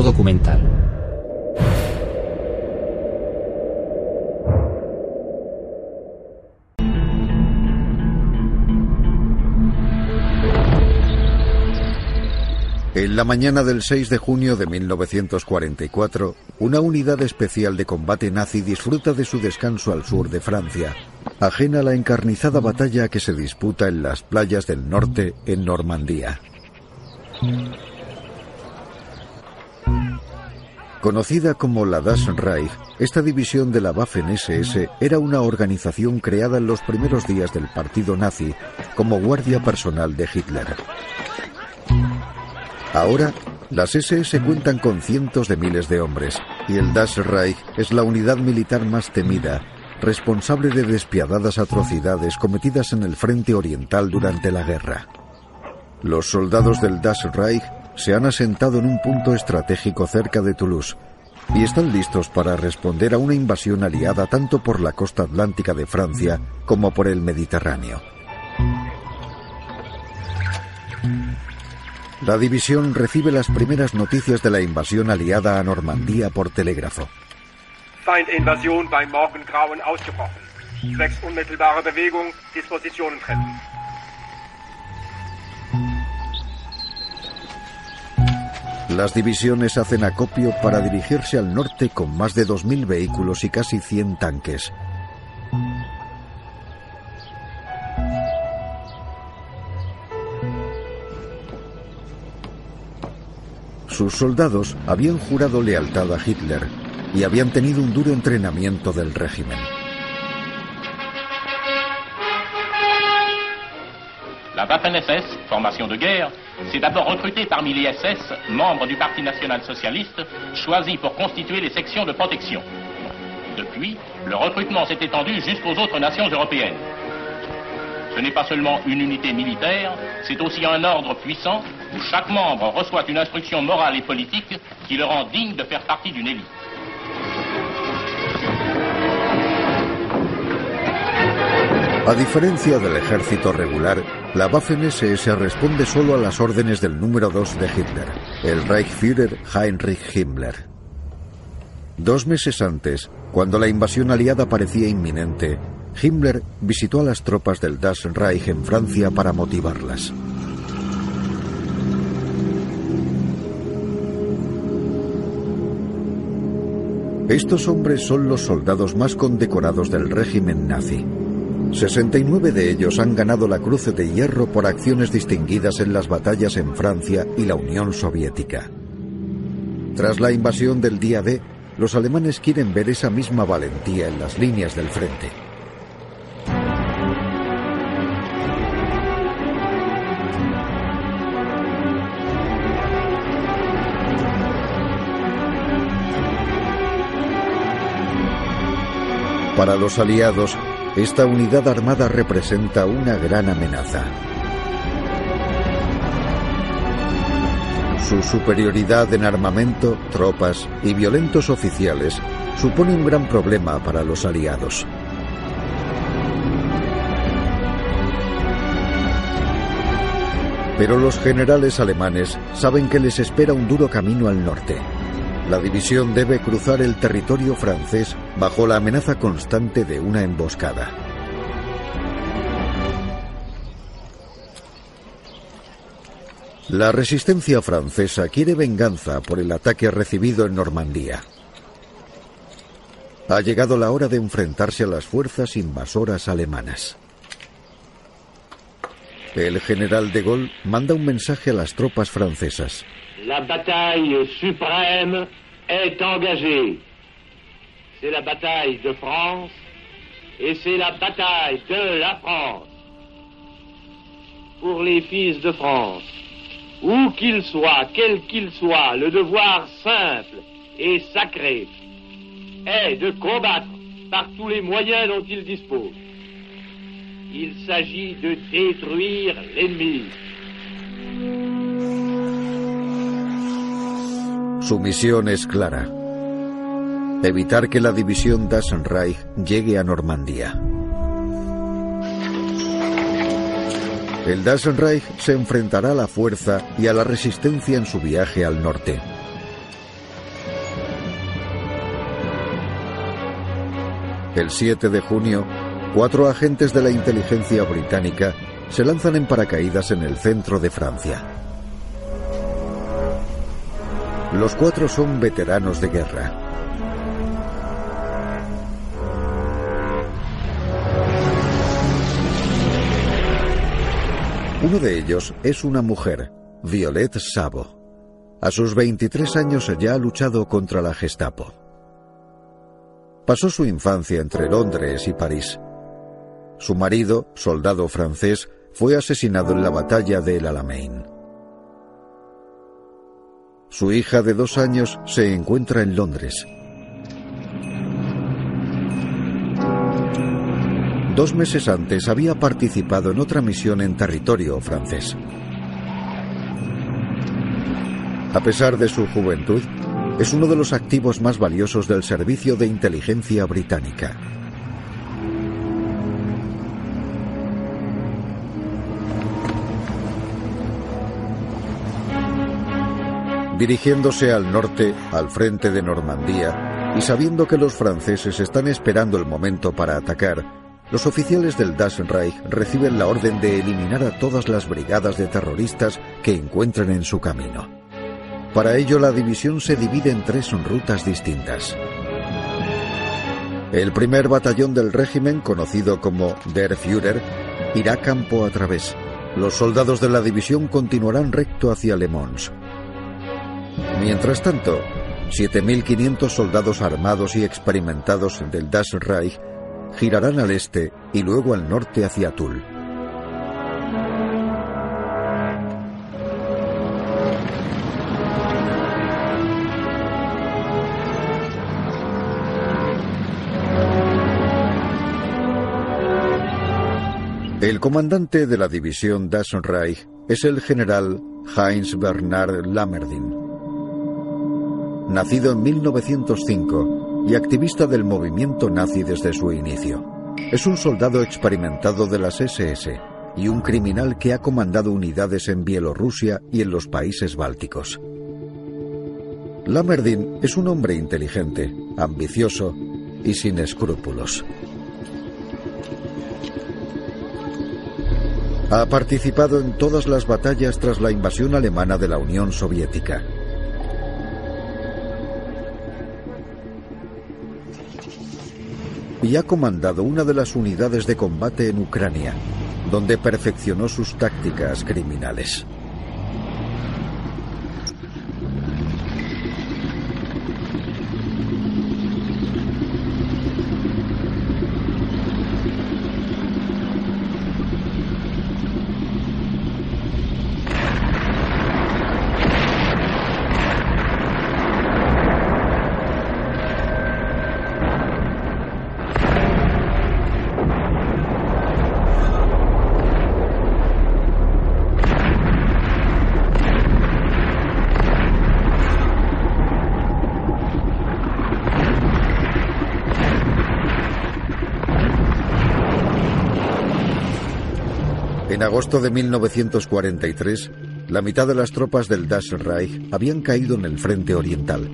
Documental. En la mañana del 6 de junio de 1944, una unidad especial de combate nazi disfruta de su descanso al sur de Francia, ajena a la encarnizada batalla que se disputa en las playas del norte en Normandía. Conocida como la Das Reich, esta división de la Waffen-SS era una organización creada en los primeros días del partido nazi como guardia personal de Hitler. Ahora, las SS cuentan con cientos de miles de hombres y el Das Reich es la unidad militar más temida, responsable de despiadadas atrocidades cometidas en el frente oriental durante la guerra. Los soldados del Das Reich se han asentado en un punto estratégico cerca de Toulouse y están listos para responder a una invasión aliada tanto por la costa atlántica de Francia como por el Mediterráneo. La división recibe las primeras noticias de la invasión aliada a Normandía por telégrafo. Feindinvasion beim Morgengrauen ausgebrochen. Zwecks unmittelbare Bewegung Dispositionen treffen. Las divisiones hacen acopio para dirigirse al norte con más de 2.000 vehículos y casi 100 tanques. Sus soldados habían jurado lealtad a Hitler y habían tenido un duro entrenamiento del régimen. La Waffen-SS, formation de guerre, s'est d'abord recrutée parmi les SS, membres du Parti national-socialiste, choisis pour constituer les sections de protection. Depuis, le recrutement s'est étendu jusqu'aux autres nations européennes. Ce n'est pas seulement une unité militaire, c'est aussi un ordre puissant où chaque membre reçoit une instruction morale et politique qui le rend digne de faire partie d'une élite. A diferencia del ejército regular, la Waffen-SS responde solo a las órdenes del número 2 de Hitler, el Reichsführer Heinrich Himmler. Dos meses antes, cuando la invasión aliada parecía inminente, Himmler visitó a las tropas del Das Reich en Francia para motivarlas. Estos hombres son los soldados más condecorados del régimen nazi. 69 de ellos han ganado la Cruz de Hierro por acciones distinguidas en las batallas en Francia y la Unión Soviética. Tras la invasión del día D, los alemanes quieren ver esa misma valentía en las líneas del frente. Para los aliados, esta unidad armada representa una gran amenaza. Su superioridad en armamento, tropas y violentos oficiales supone un gran problema para los aliados. Pero los generales alemanes saben que les espera un duro camino al norte. La división debe cruzar el territorio francés bajo la amenaza constante de una emboscada. La resistencia francesa quiere venganza por el ataque recibido en Normandía. Ha llegado la hora de enfrentarse a las fuerzas invasoras alemanas. El general de Gaulle manda un mensaje a las tropas francesas. La bataille suprême est engagée. C'est la bataille de France et c'est la bataille de la France. pour les fils de France. Où qu'ils soient, quel qu'il soit, le devoir simple et sacré est de combattre par tous les moyens dont ils disposent. Il s'agit de détruire l'ennemi. Su misión es clara. Evitar que la división Reich llegue a Normandía. El Reich se enfrentará a la fuerza y a la resistencia en su viaje al norte. El 7 de junio, cuatro agentes de la inteligencia británica se lanzan en paracaídas en el centro de Francia. Los cuatro son veteranos de guerra. Uno de ellos es una mujer, Violette Sabo. A sus 23 años ya ha luchado contra la Gestapo. Pasó su infancia entre Londres y París. Su marido, soldado francés, fue asesinado en la batalla de Alamein. Su hija de dos años se encuentra en Londres. Dos meses antes había participado en otra misión en territorio francés. A pesar de su juventud, es uno de los activos más valiosos del Servicio de Inteligencia Británica. Dirigiéndose al norte, al frente de Normandía, y sabiendo que los franceses están esperando el momento para atacar, los oficiales del Das Reich reciben la orden de eliminar a todas las brigadas de terroristas que encuentren en su camino. Para ello, la división se divide en tres rutas distintas. El primer batallón del régimen, conocido como Der Führer, irá campo a través. Los soldados de la división continuarán recto hacia Le Mans. Mientras tanto, 7.500 soldados armados y experimentados del Das Reich girarán al este y luego al norte hacia Tull. El comandante de la división Das Reich es el general Heinz Bernard Lammerdin nacido en 1905 y activista del movimiento nazi desde su inicio. Es un soldado experimentado de las SS y un criminal que ha comandado unidades en Bielorrusia y en los países bálticos. Lamerdin es un hombre inteligente, ambicioso y sin escrúpulos. Ha participado en todas las batallas tras la invasión alemana de la Unión Soviética y ha comandado una de las unidades de combate en Ucrania, donde perfeccionó sus tácticas criminales. Agosto de 1943, la mitad de las tropas del Das Reich habían caído en el frente oriental.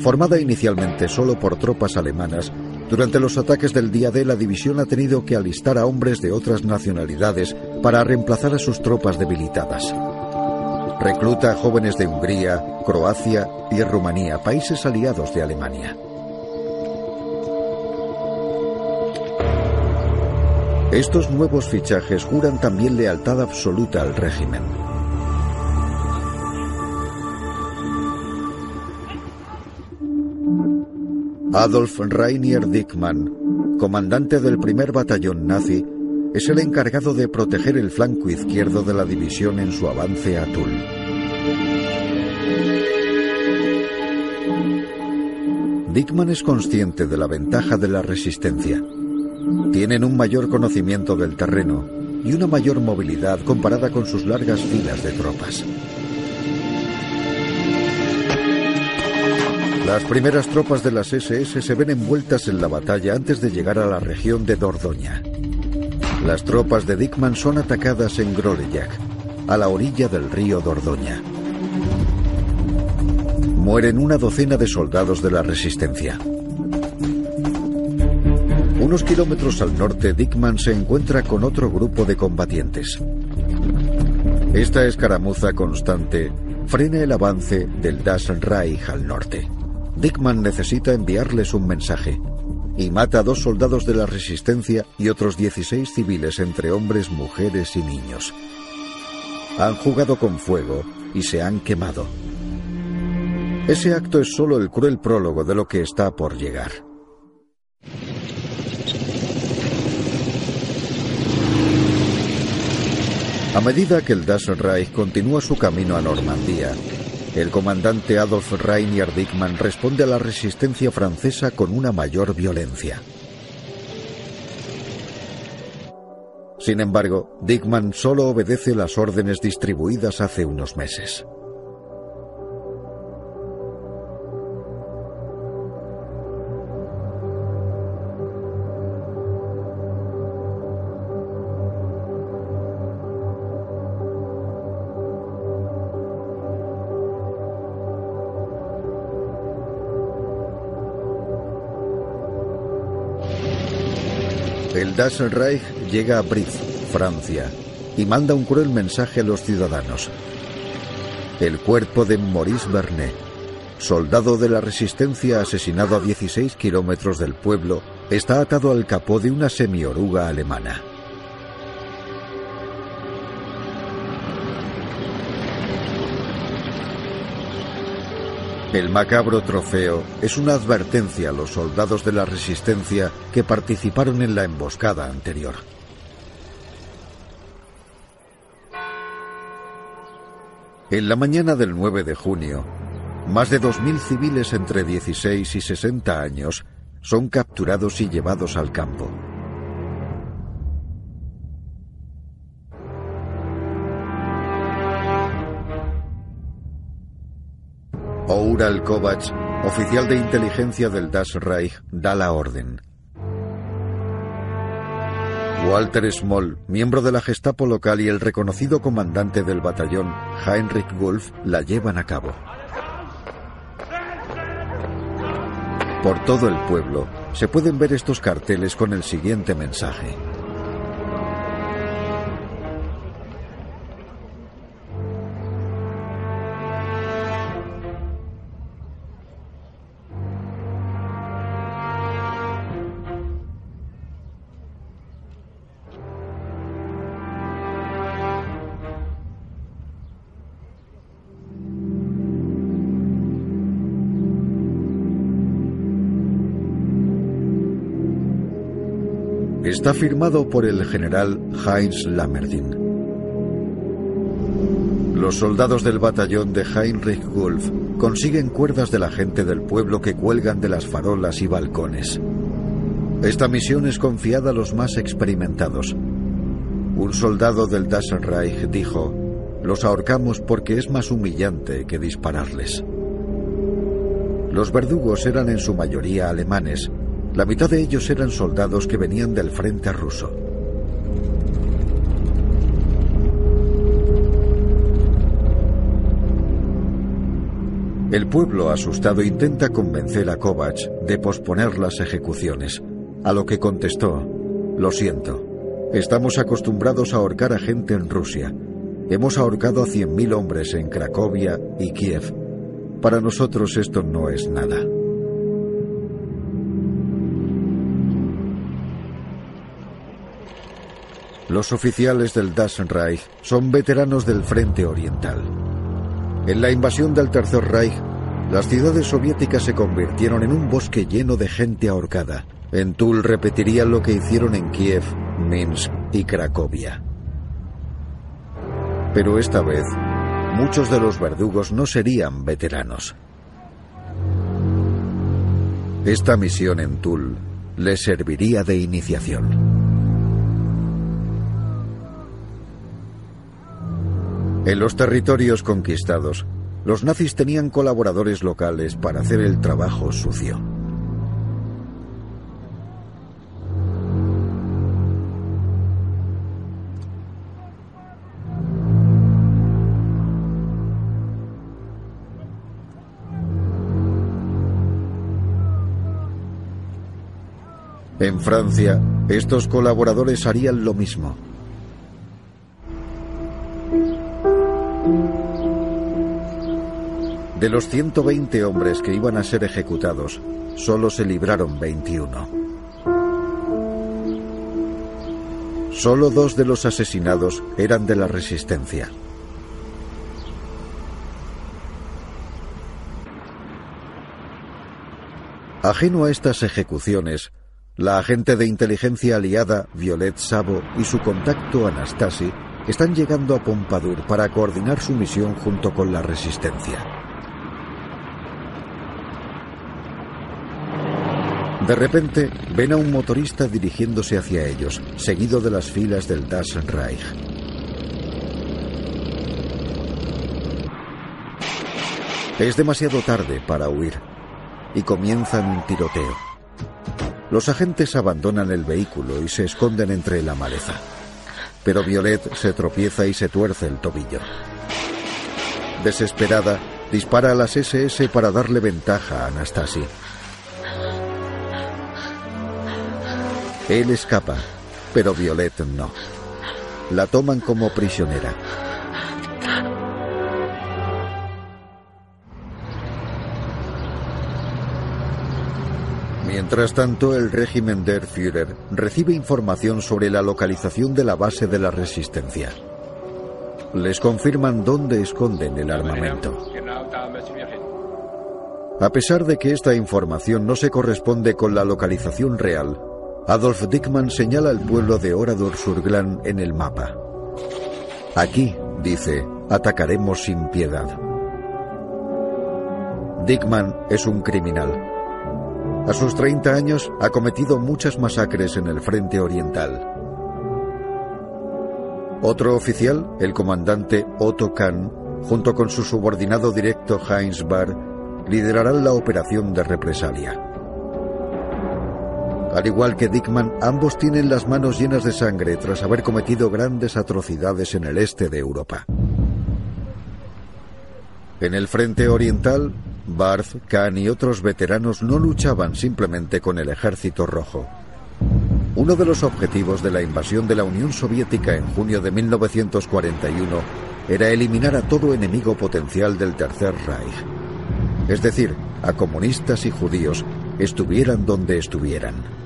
Formada inicialmente solo por tropas alemanas, durante los ataques del día D la división ha tenido que alistar a hombres de otras nacionalidades para reemplazar a sus tropas debilitadas. Recluta a jóvenes de Hungría, Croacia y Rumanía, países aliados de Alemania. Estos nuevos fichajes juran también lealtad absoluta al régimen. Adolf Rainier Dickmann, comandante del primer batallón nazi, es el encargado de proteger el flanco izquierdo de la división en su avance a Toul. Dickman es consciente de la ventaja de la resistencia. Tienen un mayor conocimiento del terreno y una mayor movilidad comparada con sus largas filas de tropas. Las primeras tropas de las SS se ven envueltas en la batalla antes de llegar a la región de Dordoña. Las tropas de Dickman son atacadas en Grolejac, a la orilla del río Dordoña. Mueren una docena de soldados de la resistencia. Unos kilómetros al norte, Dickman se encuentra con otro grupo de combatientes. Esta escaramuza constante frena el avance del Das Reich al norte. Dickman necesita enviarles un mensaje y mata a dos soldados de la resistencia y otros 16 civiles entre hombres, mujeres y niños. Han jugado con fuego y se han quemado. Ese acto es solo el cruel prólogo de lo que está por llegar. A medida que el Das Reich continúa su camino a Normandía, el comandante Adolf Rainier Dickmann responde a la resistencia francesa con una mayor violencia. Sin embargo, Dickmann solo obedece las órdenes distribuidas hace unos meses. Das Reich llega a Brive, Francia, y manda un cruel mensaje a los ciudadanos. El cuerpo de Maurice Vernet, soldado de la resistencia asesinado a 16 kilómetros del pueblo, está atado al capó de una semioruga alemana. El macabro trofeo es una advertencia a los soldados de la resistencia que participaron en la emboscada anterior. En la mañana del 9 de junio, más de 2.000 civiles entre 16 y 60 años son capturados y llevados al campo. Oural Kovac, oficial de inteligencia del Das Reich, da la orden. Walter Small, miembro de la Gestapo local y el reconocido comandante del batallón, Heinrich Wolf, la llevan a cabo. Por todo el pueblo se pueden ver estos carteles con el siguiente mensaje. Está firmado por el general Heinz Lammerdin. Los soldados del batallón de Heinrich Wolf consiguen cuerdas de la gente del pueblo que cuelgan de las farolas y balcones. Esta misión es confiada a los más experimentados. Un soldado del Das dijo, los ahorcamos porque es más humillante que dispararles. Los verdugos eran en su mayoría alemanes, la mitad de ellos eran soldados que venían del frente ruso. El pueblo asustado intenta convencer a Kovac de posponer las ejecuciones, a lo que contestó, lo siento, estamos acostumbrados a ahorcar a gente en Rusia. Hemos ahorcado a 100.000 hombres en Cracovia y Kiev. Para nosotros esto no es nada. Los oficiales del Das Reich son veteranos del Frente Oriental. En la invasión del Tercer Reich, las ciudades soviéticas se convirtieron en un bosque lleno de gente ahorcada. En Tul repetirían lo que hicieron en Kiev, Minsk y Cracovia. Pero esta vez, muchos de los verdugos no serían veteranos. Esta misión en Toul les serviría de iniciación. En los territorios conquistados, los nazis tenían colaboradores locales para hacer el trabajo sucio. En Francia, estos colaboradores harían lo mismo. De los 120 hombres que iban a ser ejecutados, solo se libraron 21. Solo dos de los asesinados eran de la resistencia. Ajeno a estas ejecuciones, la agente de inteligencia aliada Violet Sabo y su contacto Anastasi están llegando a Pompadour para coordinar su misión junto con la resistencia. De repente, ven a un motorista dirigiéndose hacia ellos, seguido de las filas del Das Reich. Es demasiado tarde para huir y comienzan un tiroteo. Los agentes abandonan el vehículo y se esconden entre la maleza. Pero Violet se tropieza y se tuerce el tobillo. Desesperada, dispara a las SS para darle ventaja a Anastasi. Él escapa, pero Violet no. La toman como prisionera. Mientras tanto, el régimen der Führer recibe información sobre la localización de la base de la resistencia. Les confirman dónde esconden el armamento. A pesar de que esta información no se corresponde con la localización real, Adolf Dickmann señala el pueblo de Oradour-sur-Glane en el mapa. Aquí, dice, atacaremos sin piedad. Dickmann es un criminal. A sus 30 años ha cometido muchas masacres en el frente oriental. Otro oficial, el comandante Otto Kahn, junto con su subordinado directo Heinz Barr, liderarán la operación de represalia. Al igual que Dickman, ambos tienen las manos llenas de sangre tras haber cometido grandes atrocidades en el este de Europa. En el frente oriental, Barth, Kahn y otros veteranos no luchaban simplemente con el ejército rojo. Uno de los objetivos de la invasión de la Unión Soviética en junio de 1941 era eliminar a todo enemigo potencial del Tercer Reich, es decir, a comunistas y judíos, estuvieran donde estuvieran.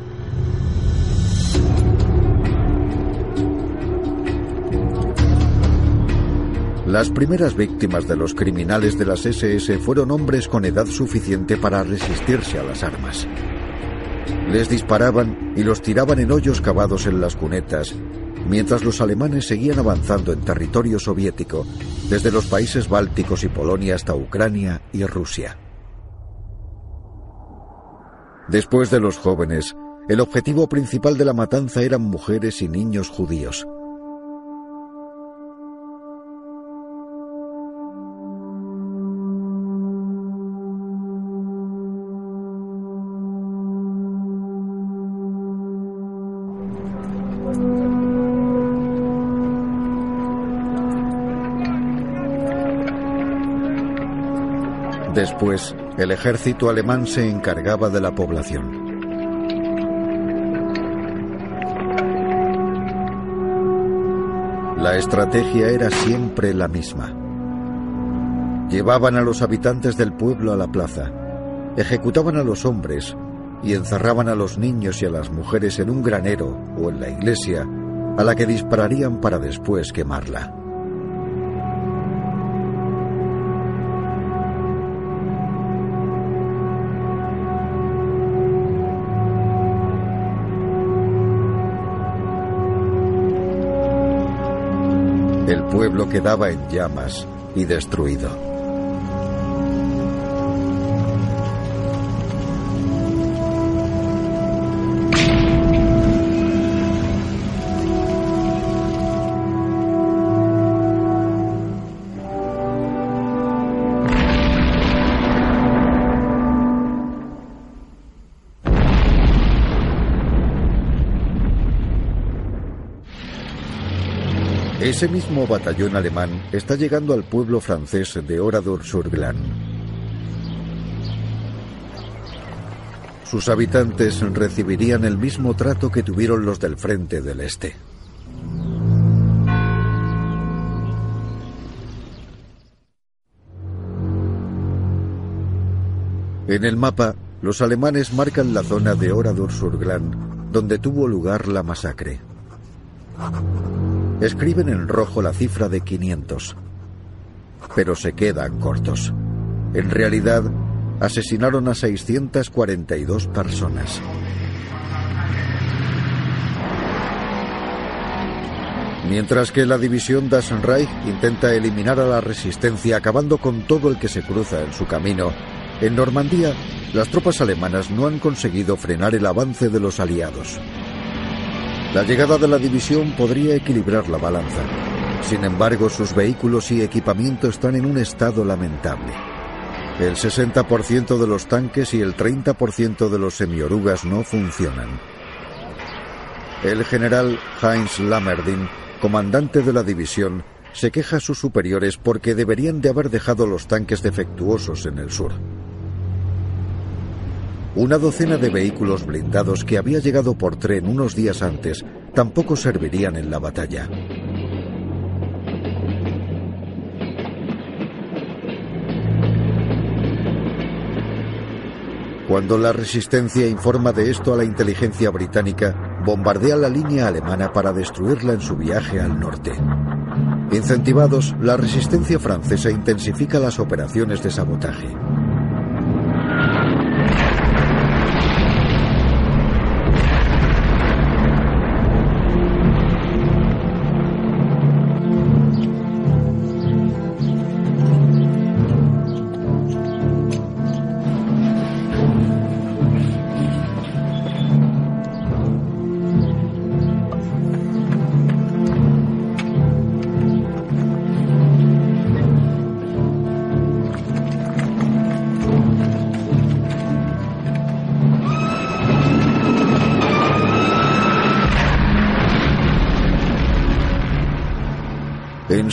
Las primeras víctimas de los criminales de las SS fueron hombres con edad suficiente para resistirse a las armas. Les disparaban y los tiraban en hoyos cavados en las cunetas, mientras los alemanes seguían avanzando en territorio soviético, desde los países bálticos y Polonia hasta Ucrania y Rusia. Después de los jóvenes, el objetivo principal de la matanza eran mujeres y niños judíos. Después, el ejército alemán se encargaba de la población. La estrategia era siempre la misma. Llevaban a los habitantes del pueblo a la plaza, ejecutaban a los hombres y encerraban a los niños y a las mujeres en un granero o en la iglesia, a la que dispararían para después quemarla. Pueblo quedaba en llamas y destruido. Ese mismo batallón alemán está llegando al pueblo francés de Oradour-sur-Glane. Sus habitantes recibirían el mismo trato que tuvieron los del Frente del Este. En el mapa, los alemanes marcan la zona de Oradour-sur-Glane, donde tuvo lugar la masacre. Escriben en rojo la cifra de 500, pero se quedan cortos. En realidad, asesinaron a 642 personas. Mientras que la división Das Reich intenta eliminar a la resistencia acabando con todo el que se cruza en su camino, en Normandía las tropas alemanas no han conseguido frenar el avance de los aliados. La llegada de la división podría equilibrar la balanza. Sin embargo, sus vehículos y equipamiento están en un estado lamentable. El 60% de los tanques y el 30% de los semiorugas no funcionan. El general Heinz Lammerdin, comandante de la división, se queja a sus superiores porque deberían de haber dejado los tanques defectuosos en el sur. Una docena de vehículos blindados que había llegado por tren unos días antes tampoco servirían en la batalla. Cuando la resistencia informa de esto a la inteligencia británica, bombardea la línea alemana para destruirla en su viaje al norte. Incentivados, la resistencia francesa intensifica las operaciones de sabotaje.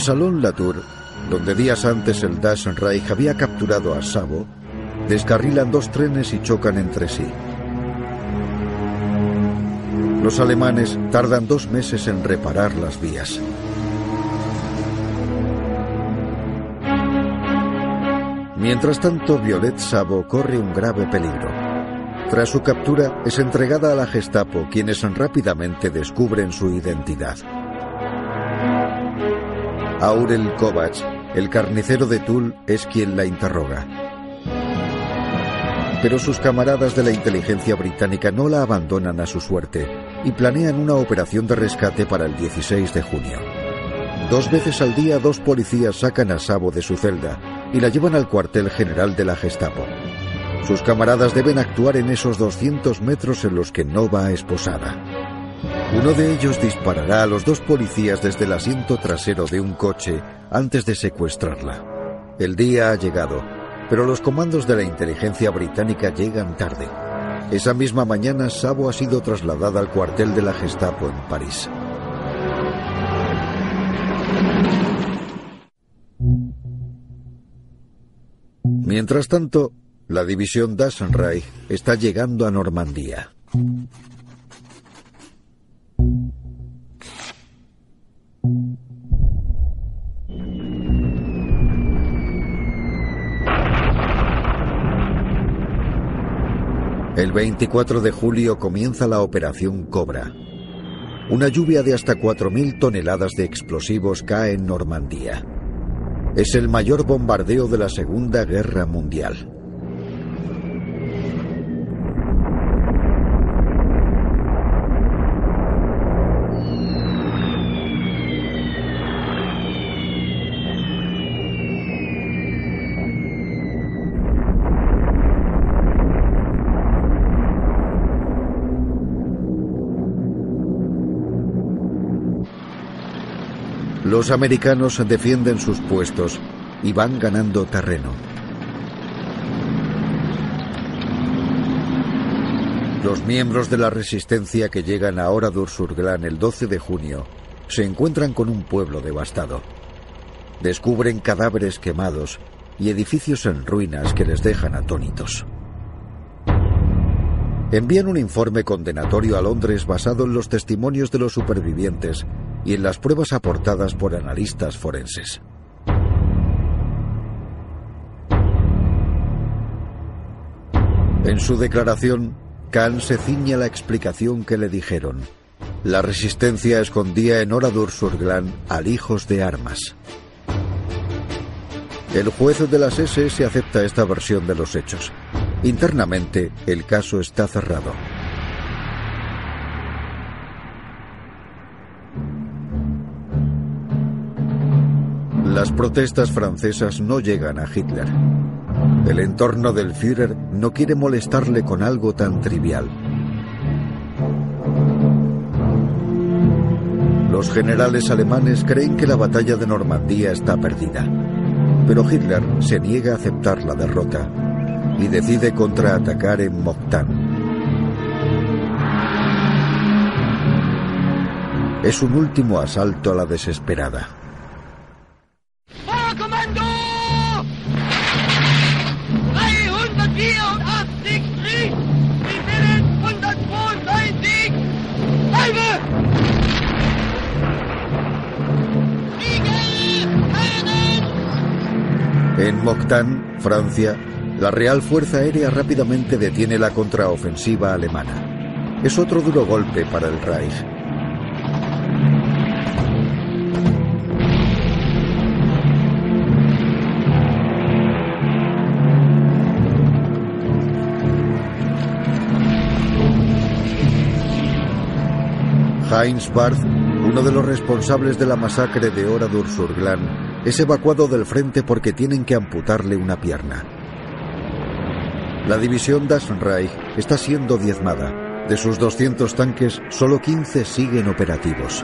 Salón Latour, donde días antes el Das Reich había capturado a Sabo, descarrilan dos trenes y chocan entre sí. Los alemanes tardan dos meses en reparar las vías. Mientras tanto, Violet Sabo corre un grave peligro. Tras su captura, es entregada a la Gestapo, quienes rápidamente descubren su identidad. Aurel Kovacs, el carnicero de Tul, es quien la interroga. Pero sus camaradas de la inteligencia británica no la abandonan a su suerte y planean una operación de rescate para el 16 de junio. Dos veces al día dos policías sacan a Sabo de su celda y la llevan al cuartel general de la Gestapo. Sus camaradas deben actuar en esos 200 metros en los que no va esposada. Uno de ellos disparará a los dos policías desde el asiento trasero de un coche antes de secuestrarla. El día ha llegado, pero los comandos de la inteligencia británica llegan tarde. Esa misma mañana, Sabo ha sido trasladada al cuartel de la Gestapo en París. Mientras tanto, la división Dassenreich está llegando a Normandía. El 24 de julio comienza la Operación Cobra. Una lluvia de hasta 4.000 toneladas de explosivos cae en Normandía. Es el mayor bombardeo de la Segunda Guerra Mundial. Los americanos defienden sus puestos y van ganando terreno. Los miembros de la resistencia que llegan a Oradour-sur-Glane el 12 de junio se encuentran con un pueblo devastado. Descubren cadáveres quemados y edificios en ruinas que les dejan atónitos. Envían un informe condenatorio a Londres basado en los testimonios de los supervivientes y en las pruebas aportadas por analistas forenses. En su declaración, Khan se ciña a la explicación que le dijeron. La resistencia escondía en Oradour-sur-Glane alijos de armas. El juez de las SS acepta esta versión de los hechos. Internamente, el caso está cerrado. Las protestas francesas no llegan a Hitler. El entorno del Führer no quiere molestarle con algo tan trivial. Los generales alemanes creen que la batalla de Normandía está perdida, pero Hitler se niega a aceptar la derrota y decide contraatacar en Moktan. Es un último asalto a la desesperada. En Moktan, Francia, la Real Fuerza Aérea rápidamente detiene la contraofensiva alemana. Es otro duro golpe para el Reich. Heinz Barth, uno de los responsables de la masacre de Oradour-sur-Glane, es evacuado del frente porque tienen que amputarle una pierna. La división Das Reich está siendo diezmada. De sus 200 tanques, solo 15 siguen operativos.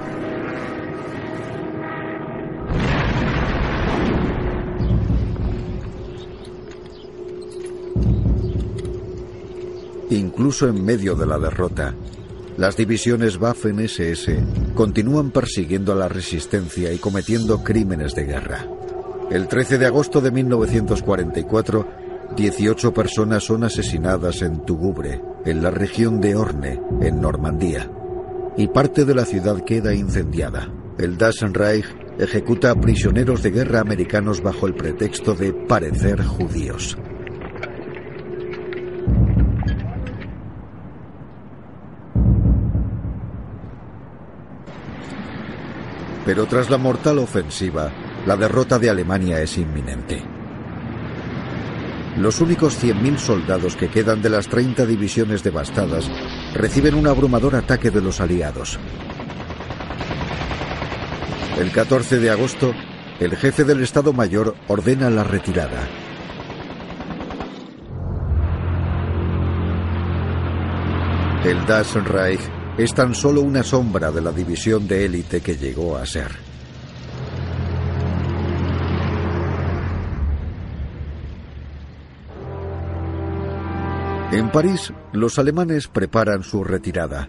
Incluso en medio de la derrota, las divisiones Waffen-SS continúan persiguiendo a la resistencia y cometiendo crímenes de guerra. El 13 de agosto de 1944, 18 personas son asesinadas en Tugubre, en la región de Orne, en Normandía. Y parte de la ciudad queda incendiada. El Das Reich ejecuta a prisioneros de guerra americanos bajo el pretexto de parecer judíos. Pero tras la mortal ofensiva, la derrota de Alemania es inminente. Los únicos 100.000 soldados que quedan de las 30 divisiones devastadas reciben un abrumador ataque de los aliados. El 14 de agosto, el jefe del Estado Mayor ordena la retirada. El Das Reich es tan solo una sombra de la división de élite que llegó a ser. En París, los alemanes preparan su retirada.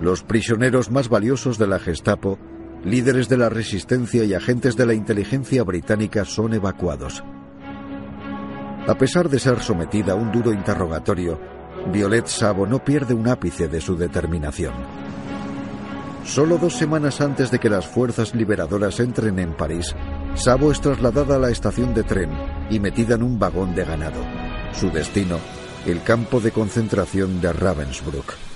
Los prisioneros más valiosos de la Gestapo, líderes de la resistencia y agentes de la inteligencia británica son evacuados. A pesar de ser sometida a un duro interrogatorio, Violet Savo no pierde un ápice de su determinación. Solo dos semanas antes de que las fuerzas liberadoras entren en París, Savo es trasladada a la estación de tren y metida en un vagón de ganado. Su destino, el campo de concentración de Ravensbrück.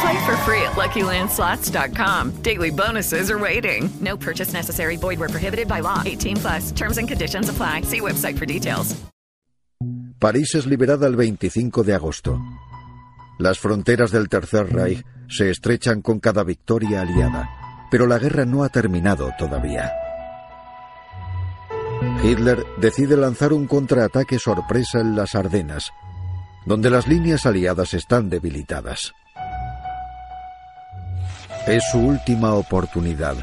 Play for free at LuckyLandSlots.com. Daily bonuses are waiting. No purchase necessary. Void where prohibited by law. 18 plus. Terms and conditions apply. See website for details. París es liberada el 25 de agosto. Las fronteras del Tercer Reich se estrechan con cada victoria aliada, pero la guerra no ha terminado todavía. Hitler decide lanzar un contraataque sorpresa en las Ardenas, donde las líneas aliadas están debilitadas. Es su última oportunidad.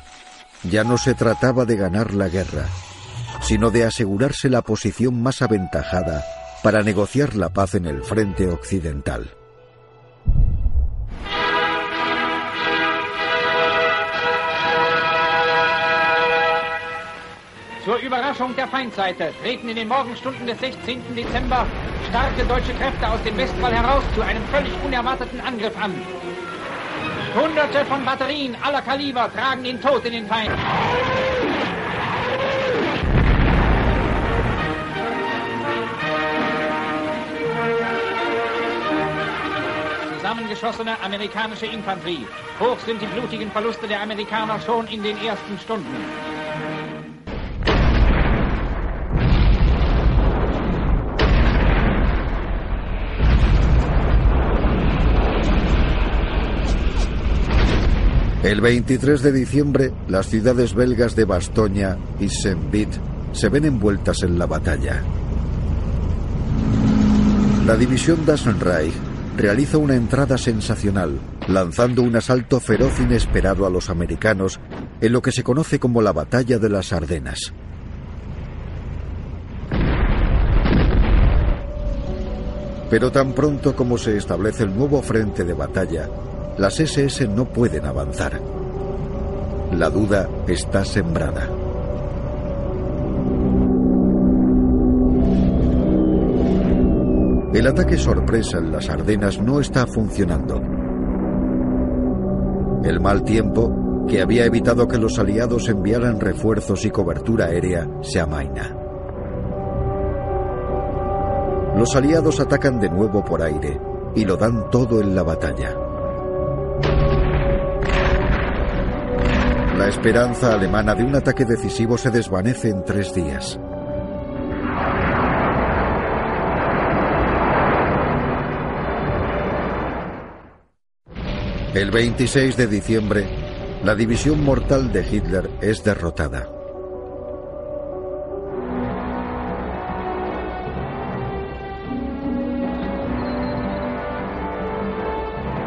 Ya no se trataba de ganar la guerra, sino de asegurarse la posición más aventajada para negociar la paz en el frente occidental. Zur Überraschung der Feindseite treten in den Morgenstunden des 16. Dezember starke deutsche Kräfte aus dem Westwall heraus zu einem völlig unerwarteten Angriff an. Hunderte von Batterien aller Kaliber tragen den Tod in den Feind. Zusammengeschossene amerikanische Infanterie. Hoch sind die blutigen Verluste der Amerikaner schon in den ersten Stunden. El 23 de diciembre, las ciudades belgas de Bastoña y Saint-Vit se ven envueltas en la batalla. La división Das Reich realiza una entrada sensacional, lanzando un asalto feroz inesperado a los americanos en lo que se conoce como la Batalla de las Ardenas. Pero tan pronto como se establece el nuevo frente de batalla, las SS no pueden avanzar. La duda está sembrada. El ataque sorpresa en las Ardenas no está funcionando. El mal tiempo, que había evitado que los aliados enviaran refuerzos y cobertura aérea, se amaina. Los aliados atacan de nuevo por aire y lo dan todo en la batalla. La esperanza alemana de un ataque decisivo se desvanece en tres días. El 26 de diciembre, la división mortal de Hitler es derrotada.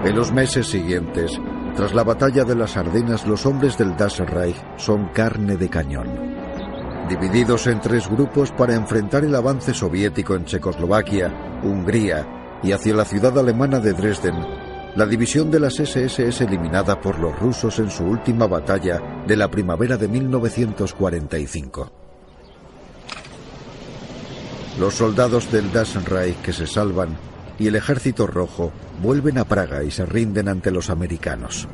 En los meses siguientes, tras la batalla de las Ardenas, los hombres del Das Reich son carne de cañón. Divididos en tres grupos para enfrentar el avance soviético en Checoslovaquia, Hungría y hacia la ciudad alemana de Dresden, la división de las SS es eliminada por los rusos en su última batalla de la primavera de 1945. Los soldados del Das Reich que se salvan y el ejército rojo vuelven a Praga y se rinden ante los americanos.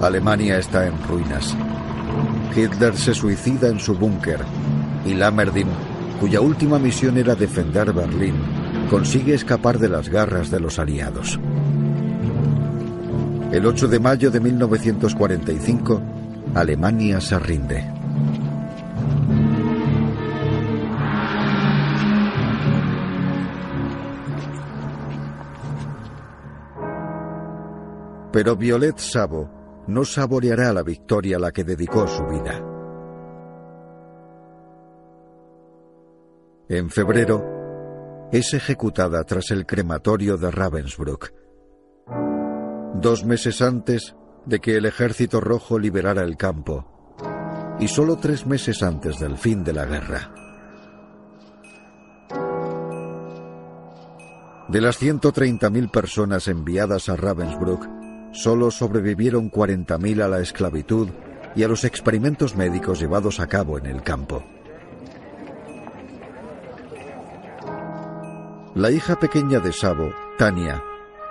Alemania está en ruinas. Hitler se suicida en su búnker y Lammerdin, cuya última misión era defender Berlín, consigue escapar de las garras de los aliados. El 8 de mayo de 1945, Alemania se rinde. Pero Violet Sabo no saboreará la victoria a la que dedicó su vida. En febrero, es ejecutada tras el crematorio de Ravensbrück. Dos meses antes de que el ejército rojo liberara el campo, y solo tres meses antes del fin de la guerra. De las 130.000 personas enviadas a Ravensbrück, solo sobrevivieron 40.000 a la esclavitud y a los experimentos médicos llevados a cabo en el campo. La hija pequeña de Sabo, Tania,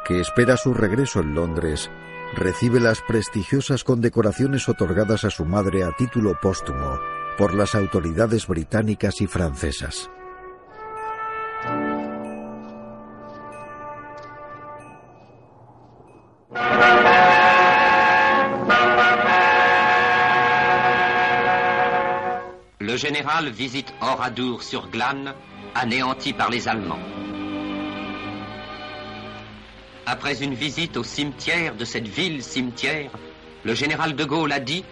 que espera su regreso en Londres, recibe las prestigiosas condecoraciones otorgadas a su madre a título póstumo por las autoridades británicas y francesas. Général visite Oradour-sur-Glane, anéanti par les Allemands. Après une visite au cimetière de cette ville cimetière, le général de Gaulle a dit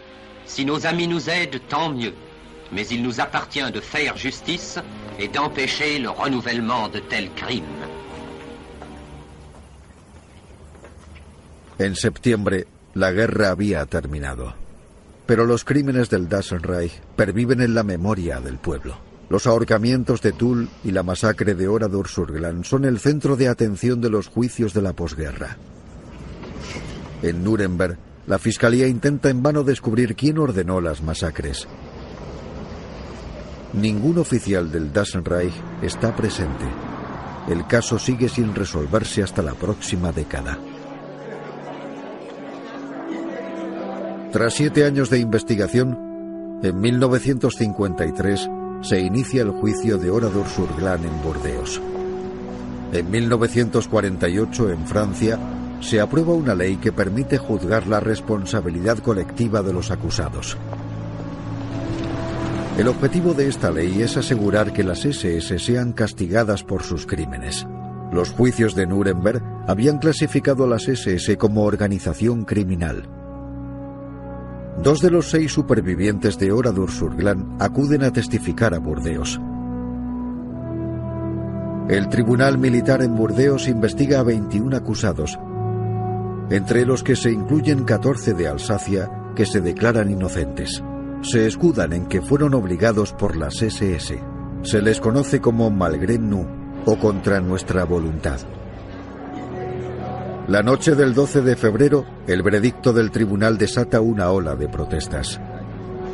Si nos amis nous aident, tant mieux. Mais il nous appartient de faire justice et d'empêcher le renouvellement de tels crimes. En septiembre, la guerra había terminado. Pero los crímenes del Reich perviven en la memoria del pueblo. Los ahorcamientos de Tull y la masacre de Oradour-sur-Glane son el centro de atención de los juicios de la posguerra. En Nuremberg, la fiscalía intenta en vano descubrir quién ordenó las masacres. Ningún oficial del Reich está presente. El caso sigue sin resolverse hasta la próxima década. Tras siete años de investigación, en 1953 se inicia el juicio de Oradour-sur-Glane en Burdeos. En 1948, en Francia, se aprueba una ley que permite juzgar la responsabilidad colectiva de los acusados. El objetivo de esta ley es asegurar que las SS sean castigadas por sus crímenes. Los juicios de Nuremberg habían clasificado a las SS como organización criminal. Dos de los seis supervivientes de Oradour-sur-Glane acuden a testificar a Burdeos. El Tribunal Militar en Burdeos investiga a 21 acusados, entre los que se incluyen 14 de Alsacia que se declaran inocentes. Se escudan en que fueron obligados por las SS. Se les conoce como malgré nous o contra nuestra voluntad. La noche del 12 de febrero, el veredicto del tribunal desata una ola de protestas.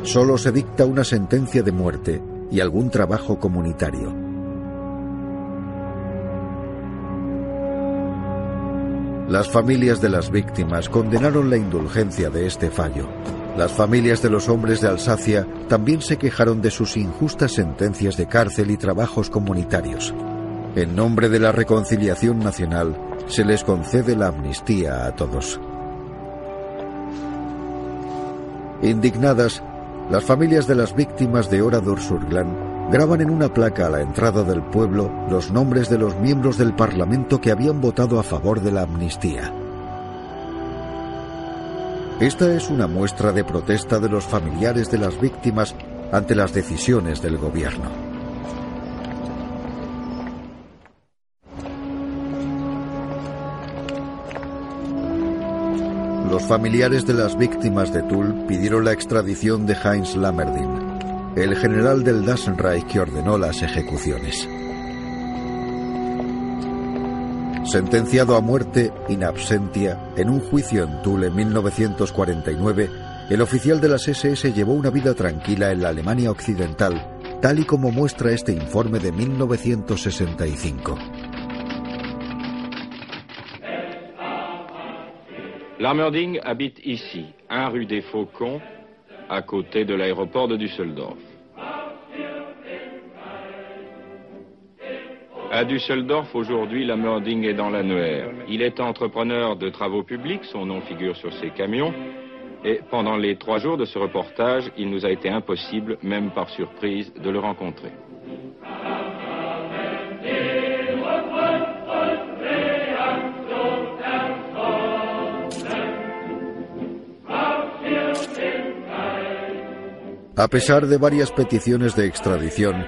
Solo se dicta una sentencia de muerte y algún trabajo comunitario. Las familias de las víctimas condenaron la indulgencia de este fallo. Las familias de los hombres de Alsacia también se quejaron de sus injustas sentencias de cárcel y trabajos comunitarios. En nombre de la reconciliación nacional, se les concede la amnistía a todos. Indignadas, las familias de las víctimas de Oradour-sur-Glane graban en una placa a la entrada del pueblo los nombres de los miembros del Parlamento que habían votado a favor de la amnistía. Esta es una muestra de protesta de los familiares de las víctimas ante las decisiones del gobierno. Los familiares de las víctimas de Tull pidieron la extradición de Heinz Lammerdin, el general del Dassenreich que ordenó las ejecuciones. Sentenciado a muerte in absentia en un juicio en Tull en 1949, el oficial de las SS llevó una vida tranquila en la Alemania occidental, tal y como muestra este informe de 1965. L'Armerding habite ici, 1 rue des Faucons, à côté de l'aéroport de Düsseldorf. À Düsseldorf, aujourd'hui, Lamerding est dans l'annuaire. Il est entrepreneur de travaux publics, son nom figure sur ses camions. Et pendant les trois jours de ce reportage, il nous a été impossible, même par surprise, de le rencontrer. A pesar de varias peticiones de extradición,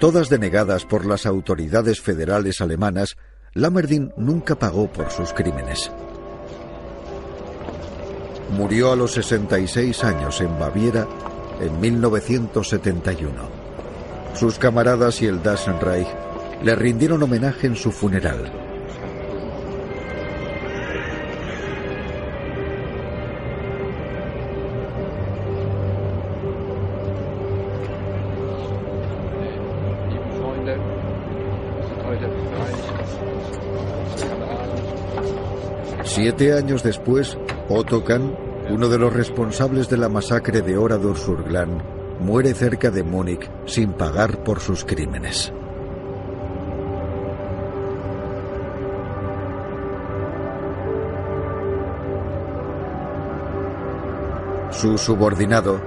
todas denegadas por las autoridades federales alemanas, Lammerdin nunca pagó por sus crímenes. Murió a los 66 años en Baviera en 1971. Sus camaradas y el Dassenreich le rindieron homenaje en su funeral. Siete años después, Otto Kahn, uno de los responsables de la masacre de Oradour-sur-Glane, muere cerca de Múnich sin pagar por sus crímenes. Su subordinado,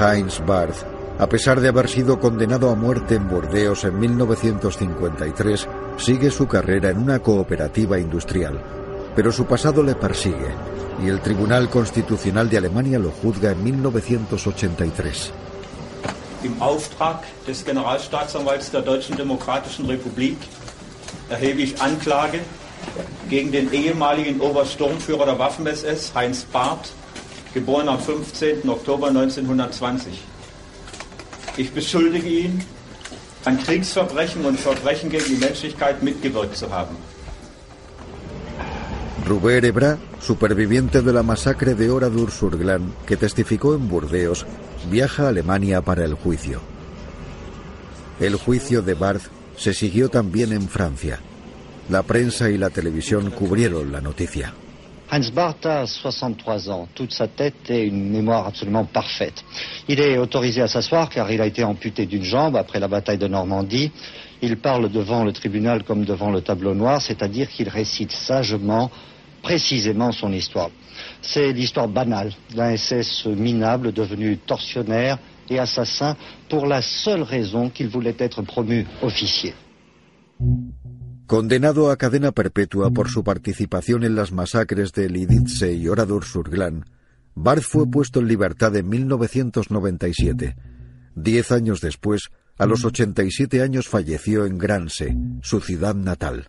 Heinz Barth, a pesar de haber sido condenado a muerte en Burdeos en 1953, sigue su carrera en una cooperativa industrial. Pero su pasado le persigue y el Tribunal Constitucional de Alemania lo juzga en 1983. Im Auftrag des Generalstaatsanwalts der Deutschen Demokratischen Republik erhebe ich Anklage gegen den ehemaligen Obersturmführer der Waffen-SS, Heinz Barth, geboren am 15. Oktober 1920. Ich beschuldige ihn, an Kriegsverbrechen und Verbrechen gegen die Menschlichkeit mitgewirkt zu haben. Robert Ebra, superviviente de la masacre de Oradour-sur-Glane, que testificó en Burdeos, viaja a Alemania para el juicio. El juicio de Barth se siguió también en Francia. La prensa y la televisión cubrieron la noticia. Heinz Barth a 63 ans, toute sa tête et une mémoire absolument parfaite. Il est autorisé à s'asseoir car il a été amputé d'une jambe après la bataille de Normandie. Il parle devant le tribunal comme devant le tableau noir, c'est-à-dire qu'il récite sagement, précisément son histoire. C'est l'histoire banale d'un SS minable devenu tortionnaire et assassin pour la seule raison qu'il voulait être promu officier. Condenado a cadena perpetua por su participación en las masacres de Lidice y Oradour-sur-Glane, Barth fue puesto en libertad en 1997. Diez años después, a los 87 años falleció en Granse, su ciudad natal.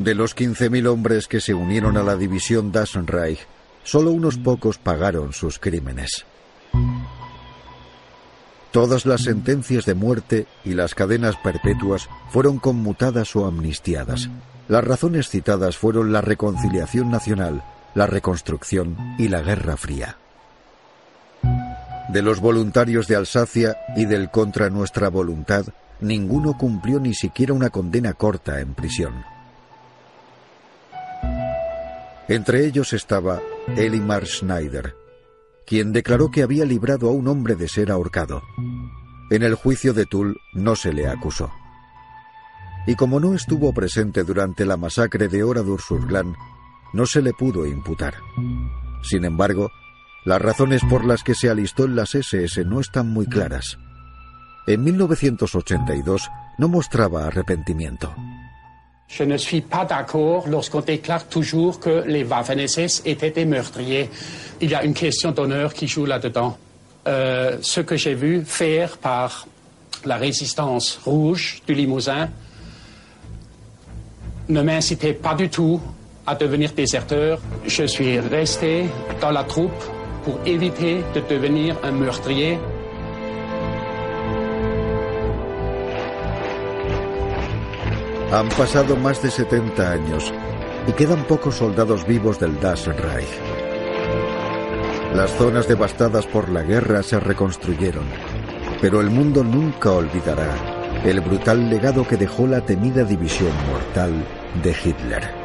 De los 15.000 hombres que se unieron a la división Das Reich, solo unos pocos pagaron sus crímenes. Todas las sentencias de muerte y las cadenas perpetuas fueron conmutadas o amnistiadas. Las razones citadas fueron la reconciliación nacional, la reconstrucción y la Guerra Fría. De los voluntarios de Alsacia y del contra nuestra voluntad, ninguno cumplió ni siquiera una condena corta en prisión. Entre ellos estaba Elimar Schneider, quien declaró que había librado a un hombre de ser ahorcado. En el juicio de Tull no se le acusó. Y como no estuvo presente durante la masacre de Oradour-sur-Glane, no se le pudo imputar. Sin embargo, las razones por las que se alistó en las SS no están muy claras. En 1982 no mostraba arrepentimiento. Je ne suis pas d'accord lorsqu'on déclare toujours que les Waffen-SS étaient des meurtriers. Il y a une question d'honneur qui joue là-dedans. Euh, ce que j'ai vu faire par la résistance rouge du Limousin ne m'incitait pas du tout à devenir déserteur. Je suis resté dans la troupe pour éviter de devenir un meurtrier. Han pasado más de 70 años y quedan pocos soldados vivos del Das Reich. Las zonas devastadas por la guerra se reconstruyeron, pero el mundo nunca olvidará el brutal legado que dejó la temida división mortal de Hitler.